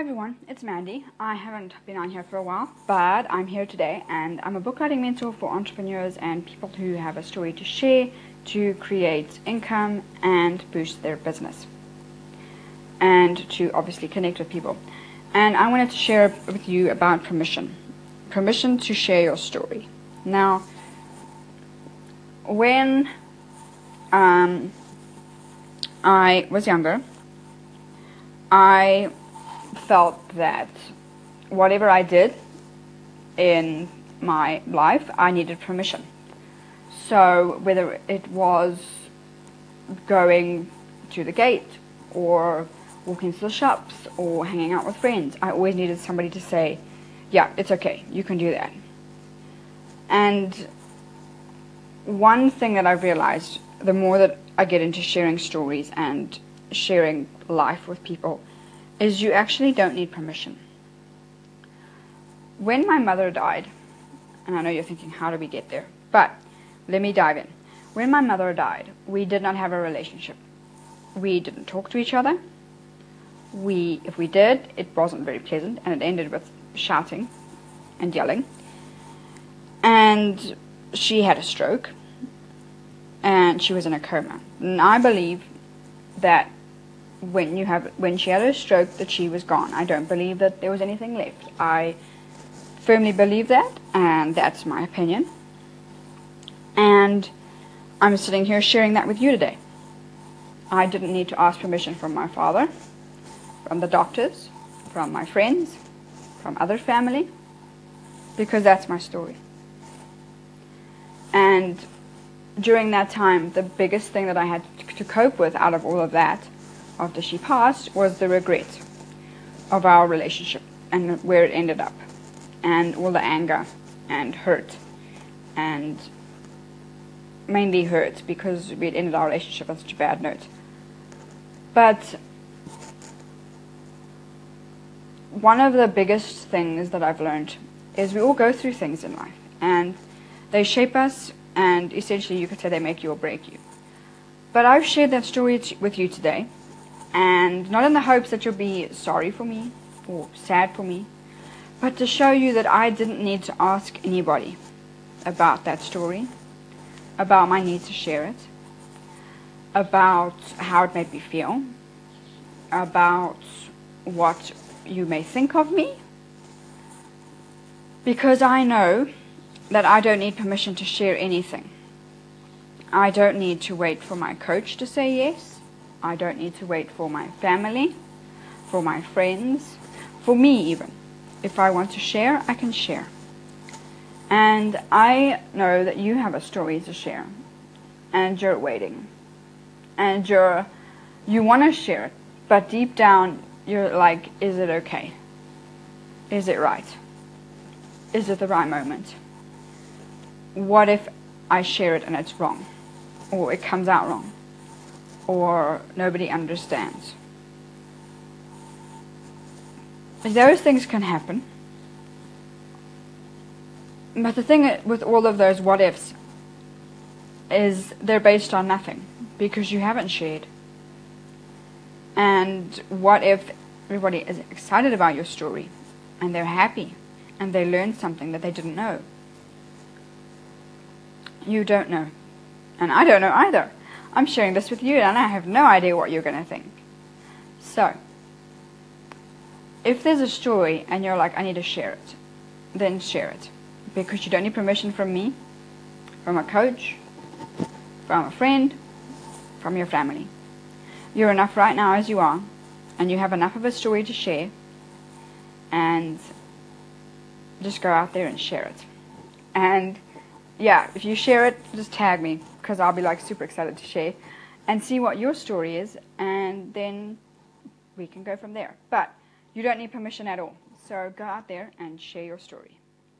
Hi everyone, it's Mandy. I haven't been on here for a while, but I'm here today and I'm a book writing mentor for entrepreneurs and people who have a story to share to create income and boost their business and to obviously connect with people. And I wanted to share with you about permission. Permission to share your story. Now, when um, I was younger, I felt that whatever I did in my life, I needed permission. So whether it was going to the gate or walking to the shops or hanging out with friends, I always needed somebody to say, yeah, it's okay, you can do that. And one thing that I've realized, the more that I get into sharing stories and sharing life with people, is you actually don't need permission. When my mother died, and I know you're thinking, how do we get there? But let me dive in. When my mother died, we did not have a relationship. We didn't talk to each other. We, if we did, it wasn't very pleasant, and it ended with shouting and yelling. And she had a stroke, and she was in a coma. And I believe that when you have when she had her stroke that she was gone. I don't believe that there was anything left. I firmly believe that, and that's my opinion. And I'm sitting here sharing that with you today. I didn't need to ask permission from my father, from the doctors, from my friends, from other family, because that's my story. And during that time, the biggest thing that I had to cope with out of all of that after she passed was the regret of our relationship and where it ended up and all the anger and hurt and mainly hurt because we ended our relationship on such a bad note. But one of the biggest things that I've learned is we all go through things in life and they shape us and essentially you could say they make you or break you. But I've shared that story with you today and not in the hopes that you'll be sorry for me or sad for me, but to show you that I didn't need to ask anybody about that story, about my need to share it, about how it made me feel, about what you may think of me, because I know that I don't need permission to share anything. I don't need to wait for my coach to say yes. I don't need to wait for my family, for my friends, for me even. If I want to share, I can share. And I know that you have a story to share. And you're waiting. And you're you want to share it, but deep down you're like, is it okay? Is it right? Is it the right moment? What if I share it and it's wrong? Or it comes out wrong? Or nobody understands. Those things can happen. But the thing with all of those what ifs is they're based on nothing because you haven't shared. And what if everybody is excited about your story and they're happy and they learned something that they didn't know? You don't know. And I don't know either. I'm sharing this with you and I have no idea what you're going to think. So, if there's a story and you're like, I need to share it, then share it. Because you don't need permission from me, from a coach, from a friend, from your family. You're enough right now as you are, and you have enough of a story to share, and just go out there and share it. And yeah, if you share it, just tag me because I'll be like super excited to share and see what your story is, and then we can go from there. But you don't need permission at all. So go out there and share your story.